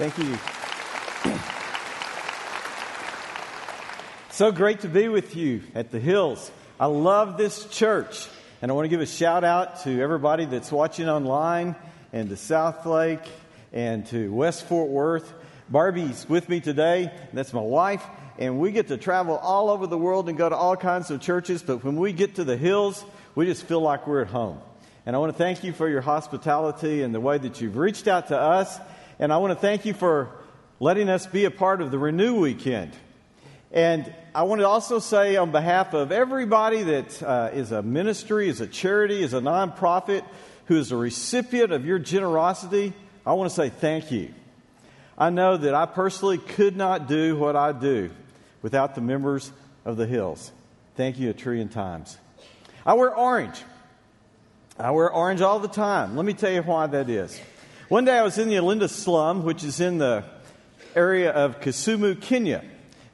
Thank you. So great to be with you at the Hills. I love this church, and I want to give a shout out to everybody that's watching online and to Southlake and to West Fort Worth. Barbie's with me today. That's my wife, and we get to travel all over the world and go to all kinds of churches, but when we get to the Hills, we just feel like we're at home. And I want to thank you for your hospitality and the way that you've reached out to us. And I want to thank you for letting us be a part of the Renew Weekend. And I want to also say, on behalf of everybody that uh, is a ministry, is a charity, is a nonprofit, who is a recipient of your generosity, I want to say thank you. I know that I personally could not do what I do without the members of the Hills. Thank you a trillion times. I wear orange. I wear orange all the time. Let me tell you why that is. One day I was in the Olinda slum, which is in the area of Kisumu, Kenya.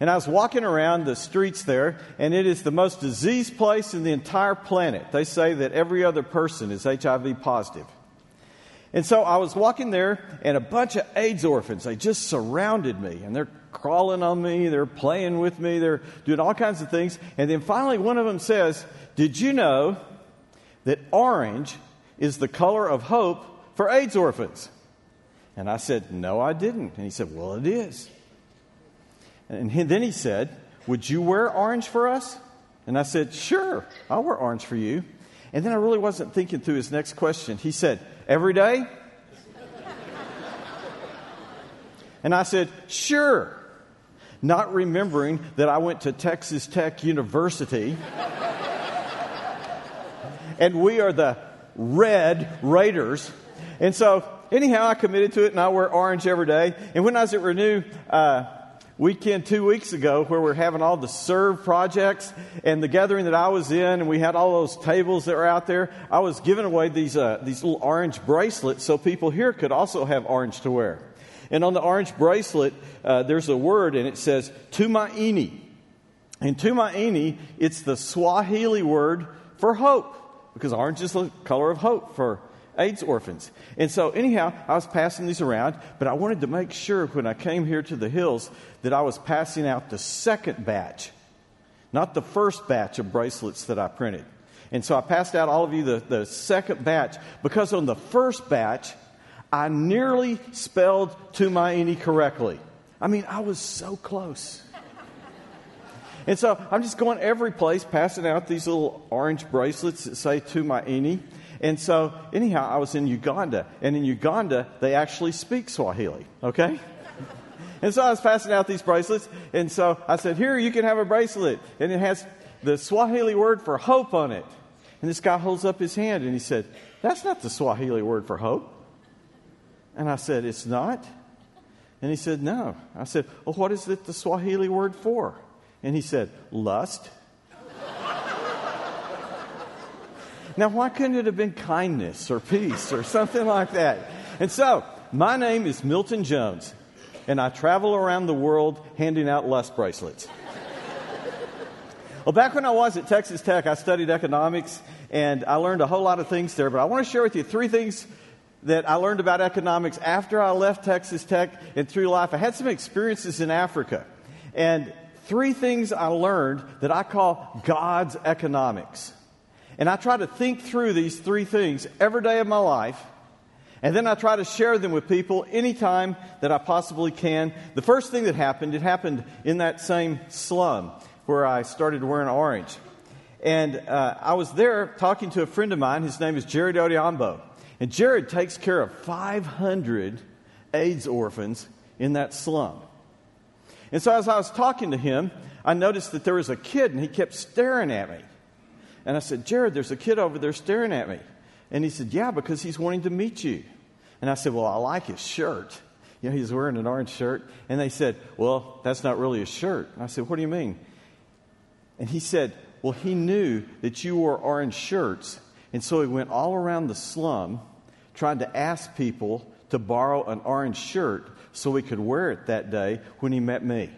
And I was walking around the streets there, and it is the most diseased place in the entire planet. They say that every other person is HIV positive. And so I was walking there, and a bunch of AIDS orphans, they just surrounded me, and they're crawling on me, they're playing with me, they're doing all kinds of things. And then finally, one of them says, Did you know that orange is the color of hope for AIDS orphans? And I said, No, I didn't. And he said, Well, it is. And then he said, Would you wear orange for us? And I said, Sure, I'll wear orange for you. And then I really wasn't thinking through his next question. He said, Every day? and I said, Sure. Not remembering that I went to Texas Tech University and we are the Red Raiders. And so, anyhow, I committed to it, and I wear orange every day. And when I was at Renew uh, weekend two weeks ago, where we are having all the serve projects and the gathering that I was in, and we had all those tables that were out there, I was giving away these uh, these little orange bracelets so people here could also have orange to wear. And on the orange bracelet, uh, there's a word, and it says Tumaini. And Tumaini, it's the Swahili word for hope because orange is the color of hope for AIDS orphans. And so, anyhow, I was passing these around, but I wanted to make sure when I came here to the hills that I was passing out the second batch, not the first batch of bracelets that I printed. And so I passed out all of you the, the second batch because on the first batch, I nearly spelled to my Tumaini correctly. I mean, I was so close. And so I'm just going every place passing out these little orange bracelets that say to my Tumaini. And so, anyhow, I was in Uganda. And in Uganda, they actually speak Swahili, okay? and so I was passing out these bracelets. And so I said, Here, you can have a bracelet. And it has the Swahili word for hope on it. And this guy holds up his hand and he said, That's not the Swahili word for hope. And I said, It's not? And he said, No. I said, Well, what is it the Swahili word for? And he said, Lust. Now, why couldn't it have been kindness or peace or something like that? And so, my name is Milton Jones, and I travel around the world handing out lust bracelets. well, back when I was at Texas Tech, I studied economics, and I learned a whole lot of things there, but I want to share with you three things that I learned about economics after I left Texas Tech and through life. I had some experiences in Africa. And three things I learned that I call God's economics. And I try to think through these three things every day of my life. And then I try to share them with people anytime that I possibly can. The first thing that happened, it happened in that same slum where I started wearing orange. And uh, I was there talking to a friend of mine. His name is Jared Odhiambo. And Jared takes care of 500 AIDS orphans in that slum. And so as I was talking to him, I noticed that there was a kid and he kept staring at me. And I said, Jared, there's a kid over there staring at me. And he said, Yeah, because he's wanting to meet you. And I said, Well, I like his shirt. You know, he's wearing an orange shirt. And they said, Well, that's not really a shirt. And I said, What do you mean? And he said, Well, he knew that you wore orange shirts. And so he went all around the slum trying to ask people to borrow an orange shirt so he could wear it that day when he met me.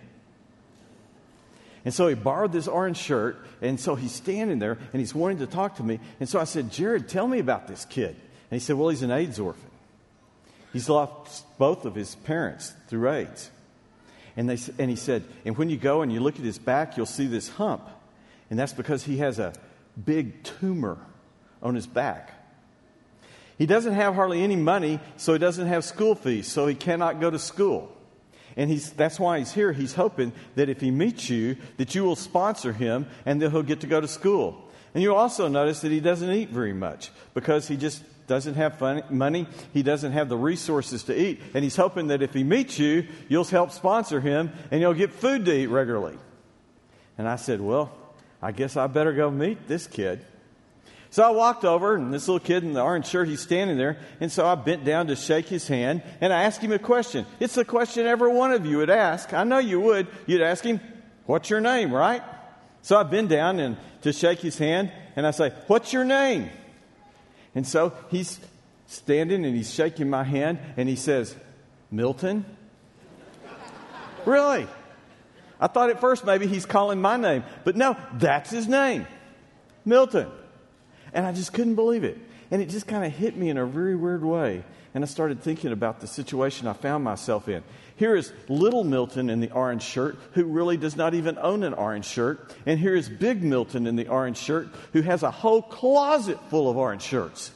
And so he borrowed this orange shirt, and so he's standing there and he's wanting to talk to me. And so I said, Jared, tell me about this kid. And he said, Well, he's an AIDS orphan. He's lost both of his parents through AIDS. And, they, and he said, and when you go and you look at his back, you'll see this hump. And that's because he has a big tumor on his back. He doesn't have hardly any money, so he doesn't have school fees, so he cannot go to school. And he's, that's why he's here. He's hoping that if he meets you, that you will sponsor him and that he'll get to go to school. And you'll also notice that he doesn't eat very much because he just doesn't have fun, money. He doesn't have the resources to eat. And he's hoping that if he meets you, you'll help sponsor him and you'll get food to eat regularly. And I said, Well, I guess I better go meet this kid. So I walked over, and this little kid in the orange shirt, he's standing there. And so I bent down to shake his hand, and I asked him a question. It's a question every one of you would ask. I know you would. You'd ask him, What's your name, right? So I bend down and to shake his hand, and I say, What's your name? And so he's standing and he's shaking my hand, and he says, Milton? really? I thought at first maybe he's calling my name, but no, that's his name, Milton. And I just couldn't believe it. And it just kind of hit me in a very weird way. And I started thinking about the situation I found myself in. Here is little Milton in the orange shirt, who really does not even own an orange shirt. And here is big Milton in the orange shirt, who has a whole closet full of orange shirts.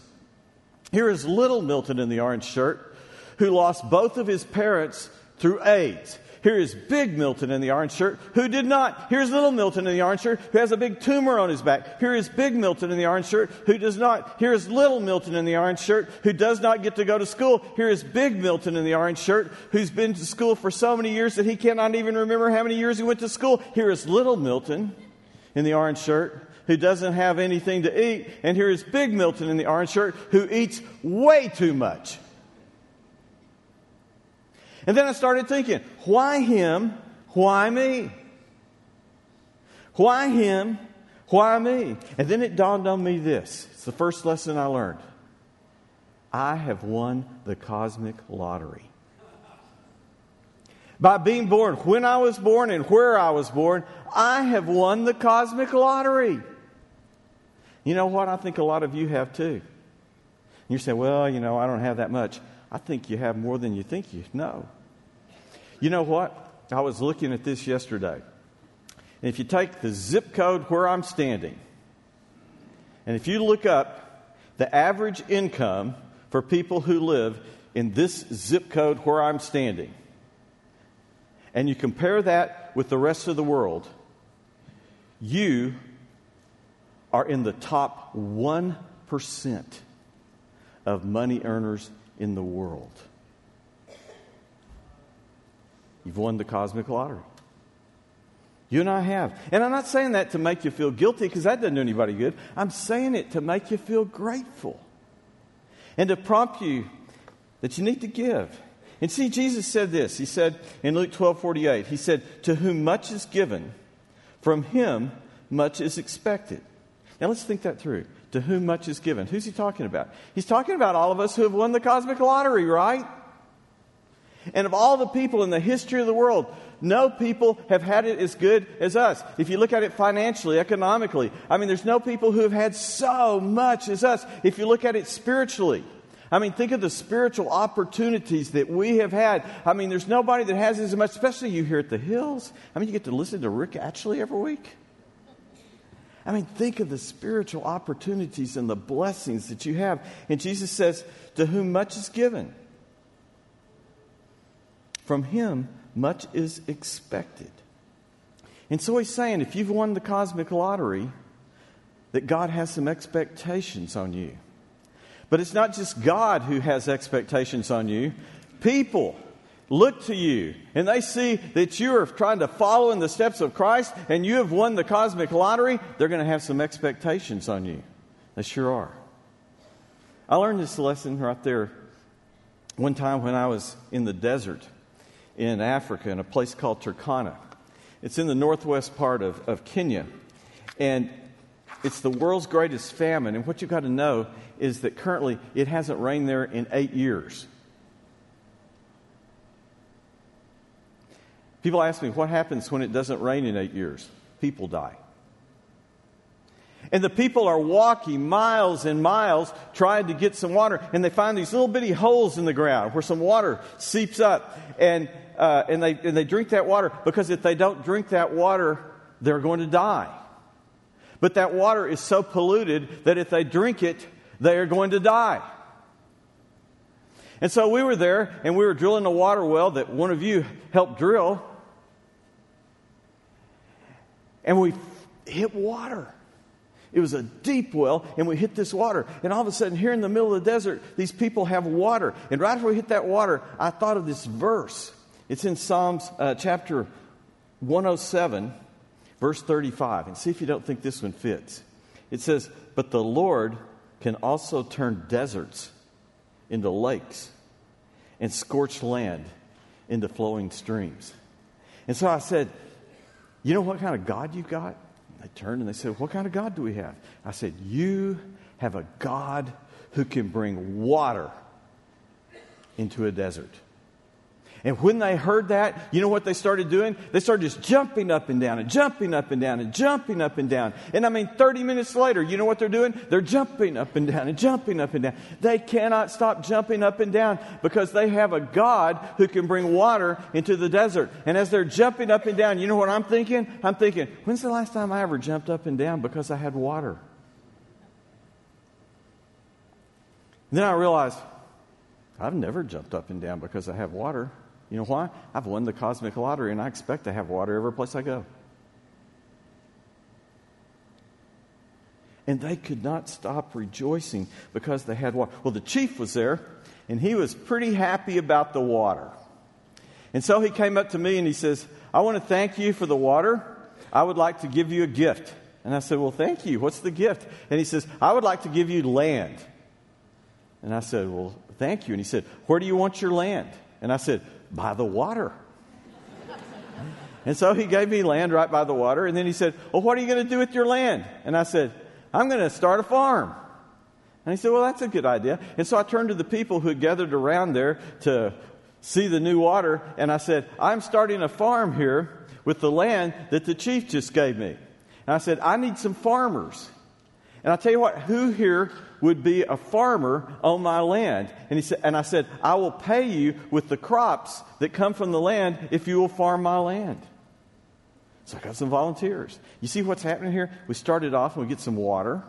Here is little Milton in the orange shirt, who lost both of his parents through AIDS. Here is Big Milton in the orange shirt who did not. Here's Little Milton in the orange shirt who has a big tumor on his back. Here is Big Milton in the orange shirt who does not. Here is Little Milton in the orange shirt who does not get to go to school. Here is Big Milton in the orange shirt who's been to school for so many years that he cannot even remember how many years he went to school. Here is Little Milton in the orange shirt who doesn't have anything to eat. And here is Big Milton in the orange shirt who eats way too much. And then I started thinking, why him? Why me? Why him? Why me? And then it dawned on me this. It's the first lesson I learned. I have won the cosmic lottery. By being born when I was born and where I was born, I have won the cosmic lottery. You know what? I think a lot of you have too. You say, well, you know, I don't have that much. I think you have more than you think you know. You know what? I was looking at this yesterday. And if you take the zip code where I'm standing, and if you look up the average income for people who live in this zip code where I'm standing, and you compare that with the rest of the world, you are in the top 1% of money earners in the world. You've won the cosmic lottery. You and I have. And I'm not saying that to make you feel guilty because that doesn't do anybody good. I'm saying it to make you feel grateful and to prompt you that you need to give. And see, Jesus said this. He said in Luke 12 48, He said, To whom much is given, from him much is expected. Now let's think that through. To whom much is given. Who's he talking about? He's talking about all of us who have won the cosmic lottery, right? And of all the people in the history of the world, no people have had it as good as us. If you look at it financially, economically, I mean, there's no people who have had so much as us. If you look at it spiritually, I mean, think of the spiritual opportunities that we have had. I mean, there's nobody that has as much, especially you here at the Hills. I mean, you get to listen to Rick Atchley every week. I mean, think of the spiritual opportunities and the blessings that you have. And Jesus says, To whom much is given, from him, much is expected. And so he's saying if you've won the cosmic lottery, that God has some expectations on you. But it's not just God who has expectations on you, people look to you and they see that you are trying to follow in the steps of Christ and you have won the cosmic lottery, they're going to have some expectations on you. They sure are. I learned this lesson right there one time when I was in the desert in Africa in a place called Turkana. It's in the northwest part of, of Kenya. And it's the world's greatest famine. And what you've got to know is that currently it hasn't rained there in eight years. People ask me, what happens when it doesn't rain in eight years? People die. And the people are walking miles and miles trying to get some water. And they find these little bitty holes in the ground where some water seeps up. And, uh, and, they, and they drink that water because if they don't drink that water, they're going to die. But that water is so polluted that if they drink it, they are going to die. And so we were there and we were drilling a water well that one of you helped drill. And we hit water. It was a deep well, and we hit this water. And all of a sudden, here in the middle of the desert, these people have water. And right after we hit that water, I thought of this verse. It's in Psalms uh, chapter 107, verse 35. And see if you don't think this one fits. It says, But the Lord can also turn deserts into lakes and scorched land into flowing streams. And so I said, You know what kind of God you've got? They turned and they said, What kind of God do we have? I said, You have a God who can bring water into a desert. And when they heard that, you know what they started doing? They started just jumping up and down and jumping up and down and jumping up and down. And I mean, 30 minutes later, you know what they're doing? They're jumping up and down and jumping up and down. They cannot stop jumping up and down because they have a God who can bring water into the desert. And as they're jumping up and down, you know what I'm thinking? I'm thinking, when's the last time I ever jumped up and down because I had water? And then I realized, I've never jumped up and down because I have water. You know why? I've won the cosmic lottery and I expect to have water every place I go. And they could not stop rejoicing because they had water. Well, the chief was there and he was pretty happy about the water. And so he came up to me and he says, I want to thank you for the water. I would like to give you a gift. And I said, Well, thank you. What's the gift? And he says, I would like to give you land. And I said, Well, thank you. And he said, Where do you want your land? And I said, by the water. and so he gave me land right by the water. And then he said, Well, what are you going to do with your land? And I said, I'm going to start a farm. And he said, Well, that's a good idea. And so I turned to the people who had gathered around there to see the new water. And I said, I'm starting a farm here with the land that the chief just gave me. And I said, I need some farmers. And I tell you what, who here would be a farmer on my land? And he said, and I said, I will pay you with the crops that come from the land if you will farm my land. So I got some volunteers. You see what's happening here? We started off and we get some water,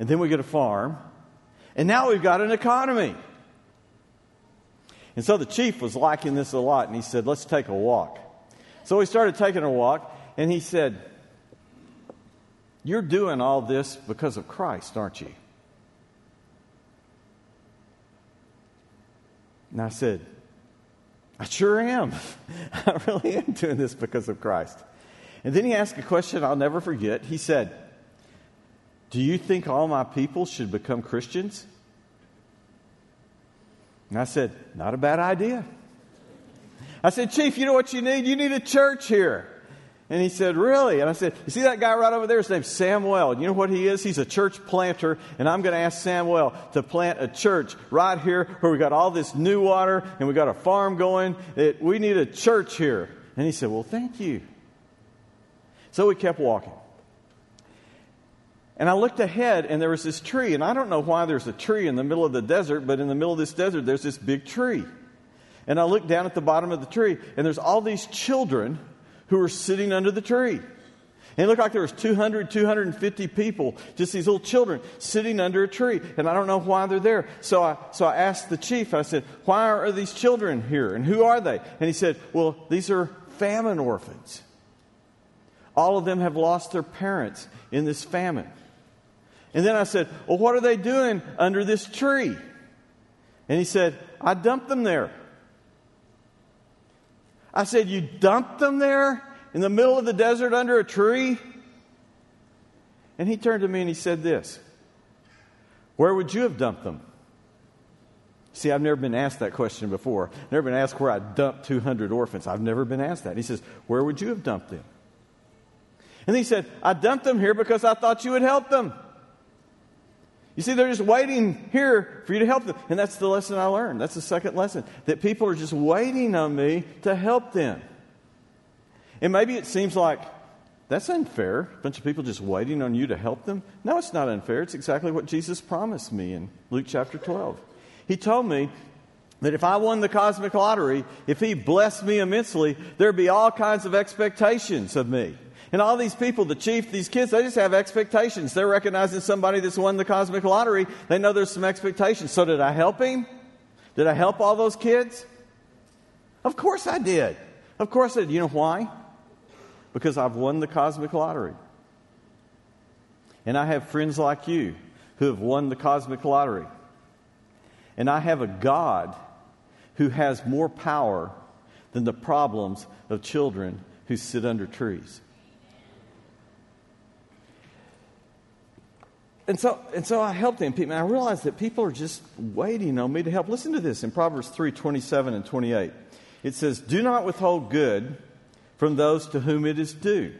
and then we get a farm, and now we've got an economy. And so the chief was liking this a lot, and he said, Let's take a walk. So we started taking a walk, and he said, you're doing all this because of Christ, aren't you? And I said, I sure am. I really am doing this because of Christ. And then he asked a question I'll never forget. He said, Do you think all my people should become Christians? And I said, Not a bad idea. I said, Chief, you know what you need? You need a church here. And he said, Really? And I said, You see that guy right over there? His name's Samuel. And you know what he is? He's a church planter. And I'm going to ask Samuel to plant a church right here where we got all this new water and we got a farm going. It, we need a church here. And he said, Well, thank you. So we kept walking. And I looked ahead and there was this tree. And I don't know why there's a tree in the middle of the desert, but in the middle of this desert, there's this big tree. And I looked down at the bottom of the tree and there's all these children who were sitting under the tree. And it looked like there was 200, 250 people, just these little children sitting under a tree. And I don't know why they're there. So I, so I asked the chief, I said, why are these children here? And who are they? And he said, well, these are famine orphans. All of them have lost their parents in this famine. And then I said, well, what are they doing under this tree? And he said, I dumped them there. I said, You dumped them there in the middle of the desert under a tree? And he turned to me and he said this Where would you have dumped them? See, I've never been asked that question before. Never been asked where I dumped 200 orphans. I've never been asked that. He says, Where would you have dumped them? And he said, I dumped them here because I thought you would help them. You see, they're just waiting here for you to help them. And that's the lesson I learned. That's the second lesson. That people are just waiting on me to help them. And maybe it seems like That's unfair. A bunch of people just waiting on you to help them. No, it's not unfair. It's exactly what Jesus promised me in Luke chapter 12. He told me that if I won the cosmic lottery, if He blessed me immensely, there'd be all kinds of expectations of me. And all these people, the chief, these kids, they just have expectations. They're recognizing somebody that's won the cosmic lottery. They know there's some expectations. So did I help him? Did I help all those kids? Of course I did. Of course I did. You know why? Because I've won the cosmic lottery. And I have friends like you who have won the cosmic lottery. And I have a God who has more power than the problems of children who sit under trees. And so, and so I helped them. And I realized that people are just waiting on me to help. Listen to this in Proverbs 3 27 and 28. It says, Do not withhold good from those to whom it is due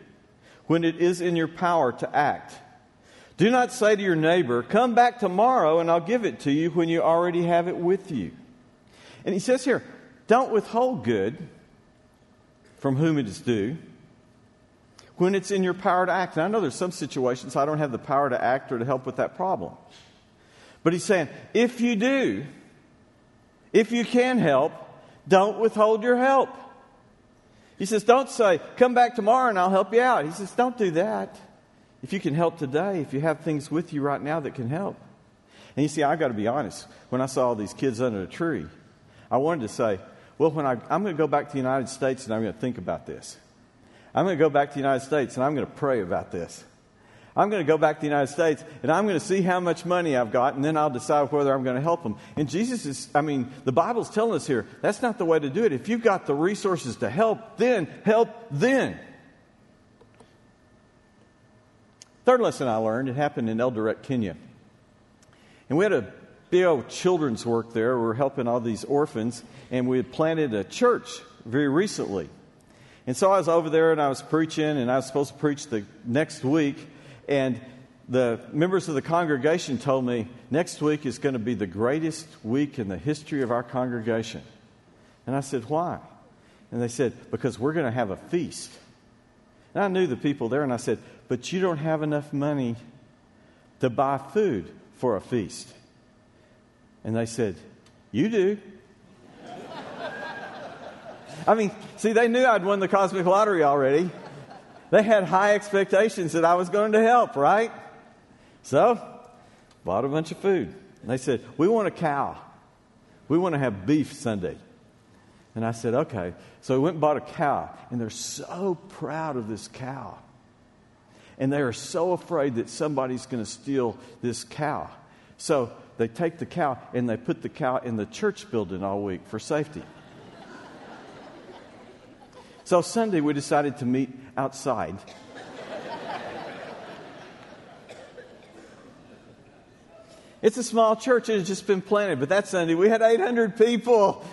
when it is in your power to act. Do not say to your neighbor, Come back tomorrow and I'll give it to you when you already have it with you. And he says here, Don't withhold good from whom it is due when it's in your power to act. And I know there's some situations I don't have the power to act or to help with that problem. But he's saying, if you do, if you can help, don't withhold your help. He says, don't say, come back tomorrow and I'll help you out. He says, don't do that. If you can help today, if you have things with you right now that can help. And you see, I've got to be honest. When I saw all these kids under a tree, I wanted to say, well, when I, I'm going to go back to the United States and I'm going to think about this. I'm going to go back to the United States and I'm going to pray about this. I'm going to go back to the United States and I'm going to see how much money I've got and then I'll decide whether I'm going to help them. And Jesus is, I mean, the Bible's telling us here that's not the way to do it. If you've got the resources to help, then help then. Third lesson I learned, it happened in Eldoret, Kenya. And we had a big children's work there. We were helping all these orphans, and we had planted a church very recently. And so I was over there and I was preaching, and I was supposed to preach the next week. And the members of the congregation told me next week is going to be the greatest week in the history of our congregation. And I said, Why? And they said, Because we're going to have a feast. And I knew the people there, and I said, But you don't have enough money to buy food for a feast. And they said, You do. I mean, see, they knew I'd won the cosmic lottery already. They had high expectations that I was going to help, right? So, bought a bunch of food. And they said, We want a cow. We want to have beef Sunday. And I said, Okay. So we went and bought a cow. And they're so proud of this cow. And they are so afraid that somebody's going to steal this cow. So they take the cow and they put the cow in the church building all week for safety. So Sunday we decided to meet outside. It's a small church. It has just been planted, but that Sunday we had 800 people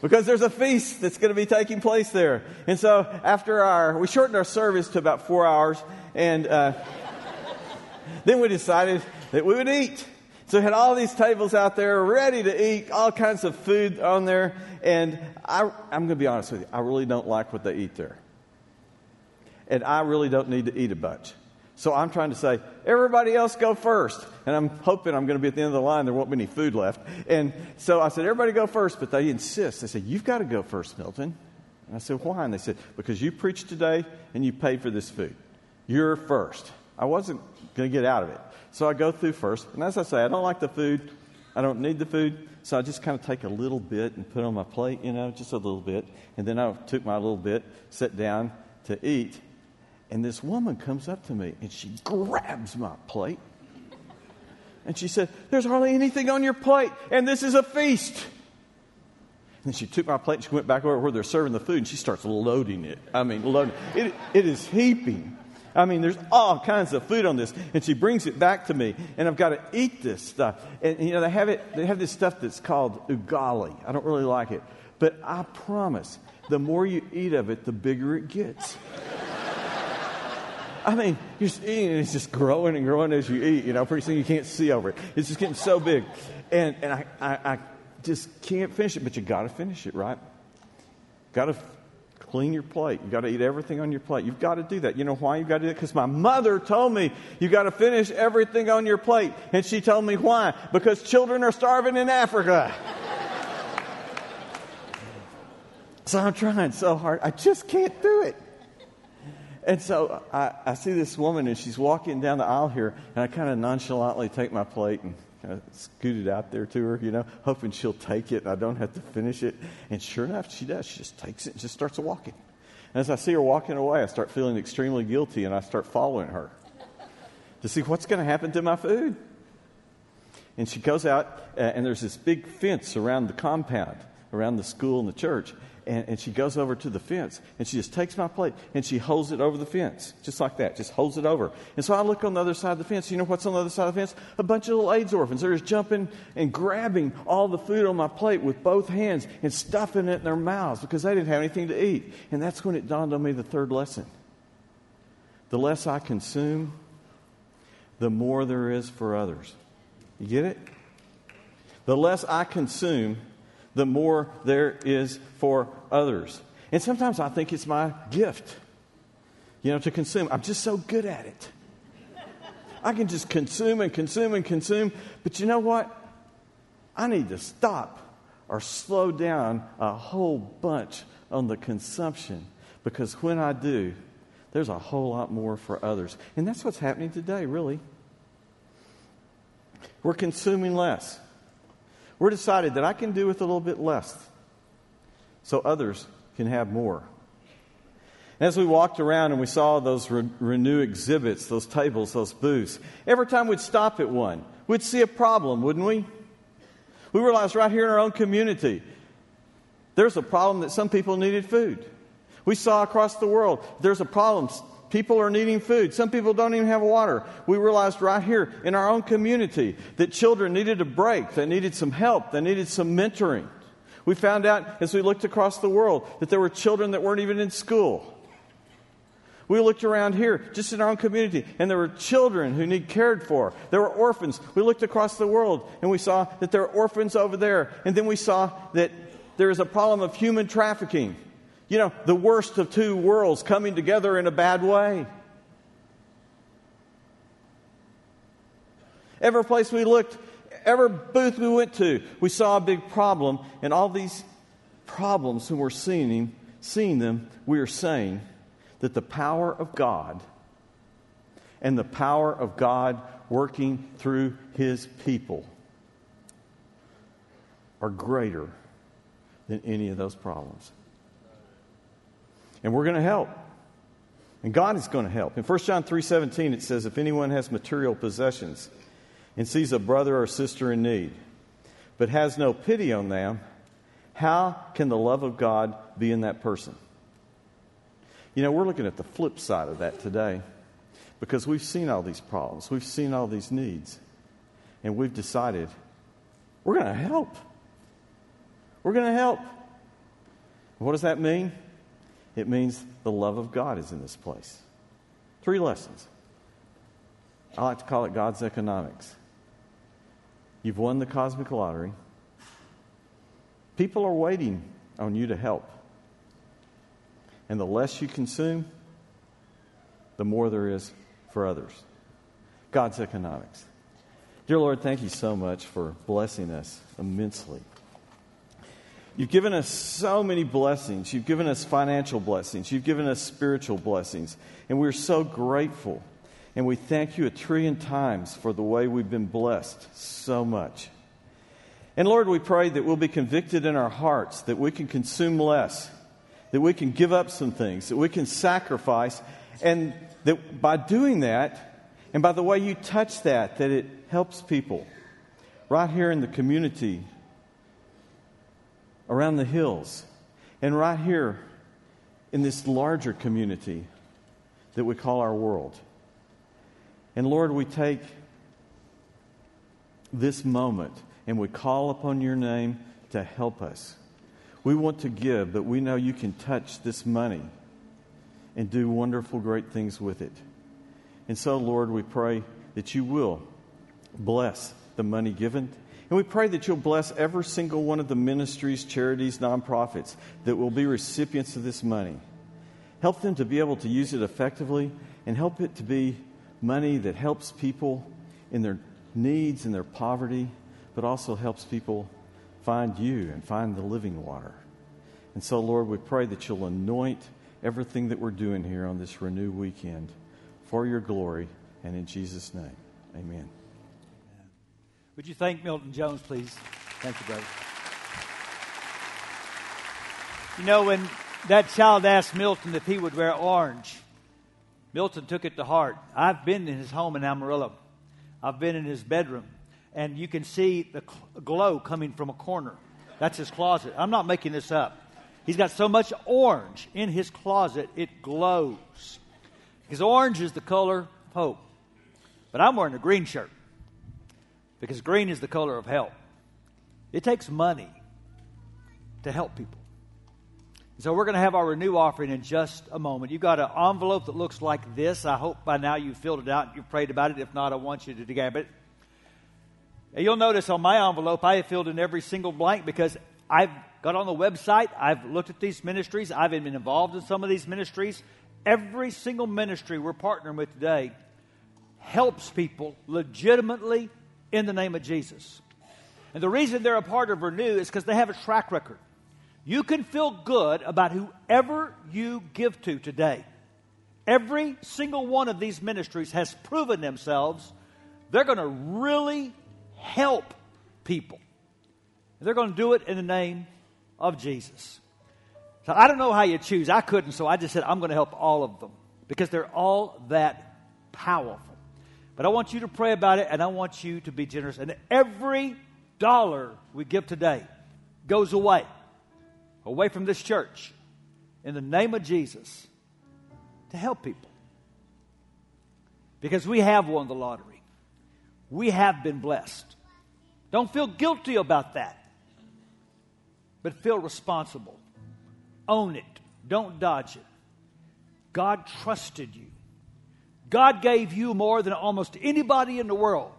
because there's a feast that's going to be taking place there. And so after our, we shortened our service to about four hours, and uh, then we decided that we would eat. So we had all these tables out there ready to eat, all kinds of food on there. And I, I'm going to be honest with you, I really don't like what they eat there. And I really don't need to eat a bunch. So I'm trying to say, everybody else go first. And I'm hoping I'm going to be at the end of the line, there won't be any food left. And so I said, everybody go first. But they insist. They said, you've got to go first, Milton. And I said, why? And they said, because you preached today and you paid for this food. You're first. I wasn't going to get out of it. So I go through first. And as I say, I don't like the food. I don't need the food. So I just kind of take a little bit and put it on my plate, you know, just a little bit. And then I took my little bit, sat down to eat. And this woman comes up to me and she grabs my plate. And she said, There's hardly anything on your plate, and this is a feast. And she took my plate and she went back over where they're serving the food and she starts loading it. I mean, loading it. It is heaping I mean, there's all kinds of food on this. And she brings it back to me, and I've got to eat this stuff. And, you know, they have it, they have this stuff that's called ugali. I don't really like it. But I promise, the more you eat of it, the bigger it gets. I mean, you're just eating and it's just growing and growing as you eat. You know, pretty soon you can't see over it. It's just getting so big. And, and I, I, I just can't finish it, but you got to finish it, right? Got to clean your plate. You got to eat everything on your plate. You've got to do that. You know why you've got to do that? Because my mother told me you've got to finish everything on your plate. And she told me why? Because children are starving in Africa. so I'm trying so hard. I just can't do it. And so I, I see this woman, and she's walking down the aisle here, and I kind of nonchalantly take my plate and kind of scoot it out there to her, you know, hoping she'll take it and I don't have to finish it. And sure enough, she does. She just takes it and just starts walking. And as I see her walking away, I start feeling extremely guilty, and I start following her to see what's going to happen to my food. And she goes out, uh, and there's this big fence around the compound, around the school and the church and, and she goes over to the fence and she just takes my plate and she holds it over the fence, just like that, just holds it over. And so I look on the other side of the fence. You know what's on the other side of the fence? A bunch of little AIDS orphans. They're just jumping and grabbing all the food on my plate with both hands and stuffing it in their mouths because they didn't have anything to eat. And that's when it dawned on me the third lesson. The less I consume, the more there is for others. You get it? The less I consume, the more there is for others. And sometimes I think it's my gift, you know, to consume. I'm just so good at it. I can just consume and consume and consume. But you know what? I need to stop or slow down a whole bunch on the consumption because when I do, there's a whole lot more for others. And that's what's happening today, really. We're consuming less we're decided that I can do with a little bit less so others can have more. As we walked around and we saw those re- renew exhibits, those tables, those booths, every time we'd stop at one, we'd see a problem, wouldn't we? We realized right here in our own community, there's a problem that some people needed food. We saw across the world, there's a problem People are needing food. Some people don't even have water. We realized right here in our own community that children needed a break. They needed some help. They needed some mentoring. We found out as we looked across the world that there were children that weren't even in school. We looked around here, just in our own community, and there were children who need cared for. There were orphans. We looked across the world, and we saw that there are orphans over there. And then we saw that there is a problem of human trafficking. You know, the worst of two worlds coming together in a bad way. Every place we looked, every booth we went to, we saw a big problem, and all these problems, when we're seeing, him, seeing them, we are saying that the power of God and the power of God working through His people are greater than any of those problems. And we're going to help. And God is going to help. In 1 John 3:17 it says if anyone has material possessions and sees a brother or sister in need but has no pity on them, how can the love of God be in that person? You know, we're looking at the flip side of that today because we've seen all these problems, we've seen all these needs, and we've decided we're going to help. We're going to help. What does that mean? It means the love of God is in this place. Three lessons. I like to call it God's economics. You've won the cosmic lottery. People are waiting on you to help. And the less you consume, the more there is for others. God's economics. Dear Lord, thank you so much for blessing us immensely. You've given us so many blessings. You've given us financial blessings. You've given us spiritual blessings. And we're so grateful. And we thank you a trillion times for the way we've been blessed so much. And Lord, we pray that we'll be convicted in our hearts, that we can consume less, that we can give up some things, that we can sacrifice, and that by doing that, and by the way you touch that, that it helps people right here in the community around the hills, and right here in this larger community that we call our world. And Lord, we take this moment and we call upon your name to help us. We want to give, but we know you can touch this money and do wonderful, great things with it. And so, Lord, we pray that you will bless the money given And we pray that you'll bless every single one of the ministries, charities, nonprofits that will be recipients of this money. Help them to be able to use it effectively and help it to be money that helps people in their needs and their poverty, but also helps people find you and find the living water. And so, Lord, we pray that you'll anoint everything that we're doing here on this Renew Weekend for your glory and in Jesus' name. Amen. Would you thank Milton Jones, please? Thank you, brother. You know, when that child asked Milton if he would wear orange, Milton took it to heart. I've been in his home in Amarillo, I've been in his bedroom, and you can see the glow coming from a corner. That's his closet. I'm not making this up. He's got so much orange in his closet, it glows. Because orange is the color of hope. But I'm wearing a green shirt because green is the color of help. It takes money to help people. So we're going to have our renew offering in just a moment. You've got an envelope that looks like this. I hope by now you've filled it out and you've prayed about it. If not, I want you to grab it. You'll notice on my envelope, I have filled in every single blank because I've got on the website, I've looked at these ministries, I've been involved in some of these ministries. Every single ministry we're partnering with today helps people legitimately in the name of Jesus. And the reason they're a part of Renew is because they have a track record. You can feel good about whoever you give to today. Every single one of these ministries has proven themselves. They're going to really help people. They're going to do it in the name of Jesus. So I don't know how you choose. I couldn't, so I just said I'm going to help all of them because they're all that powerful. But I want you to pray about it and I want you to be generous. And every dollar we give today goes away, away from this church, in the name of Jesus, to help people. Because we have won the lottery, we have been blessed. Don't feel guilty about that, but feel responsible. Own it, don't dodge it. God trusted you. God gave you more than almost anybody in the world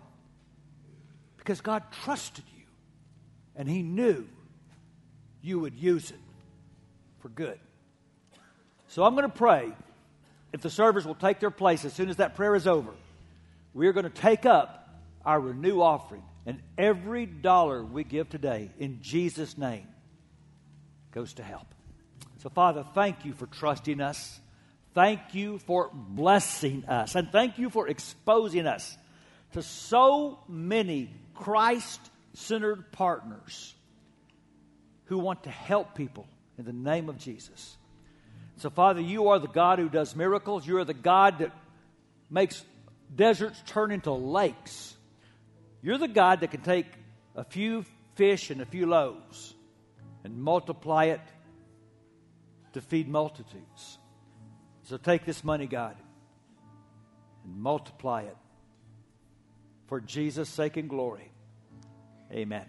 because God trusted you and He knew you would use it for good. So I'm going to pray. If the servers will take their place as soon as that prayer is over, we are going to take up our renew offering. And every dollar we give today in Jesus' name goes to help. So, Father, thank you for trusting us. Thank you for blessing us. And thank you for exposing us to so many Christ centered partners who want to help people in the name of Jesus. So, Father, you are the God who does miracles. You are the God that makes deserts turn into lakes. You're the God that can take a few fish and a few loaves and multiply it to feed multitudes. So take this money, God, and multiply it for Jesus' sake and glory. Amen.